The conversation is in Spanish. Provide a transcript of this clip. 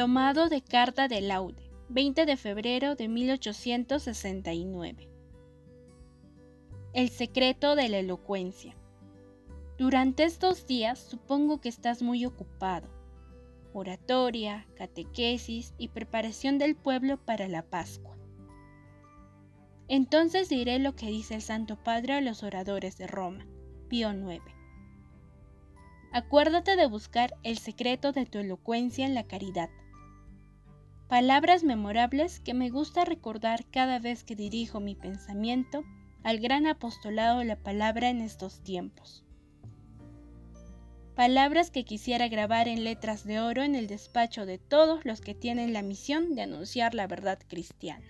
Tomado de Carta de Laude, 20 de febrero de 1869. El secreto de la elocuencia. Durante estos días supongo que estás muy ocupado. Oratoria, catequesis y preparación del pueblo para la Pascua. Entonces diré lo que dice el Santo Padre a los oradores de Roma, Pío IX. Acuérdate de buscar el secreto de tu elocuencia en la caridad. Palabras memorables que me gusta recordar cada vez que dirijo mi pensamiento al gran apostolado de la palabra en estos tiempos. Palabras que quisiera grabar en letras de oro en el despacho de todos los que tienen la misión de anunciar la verdad cristiana.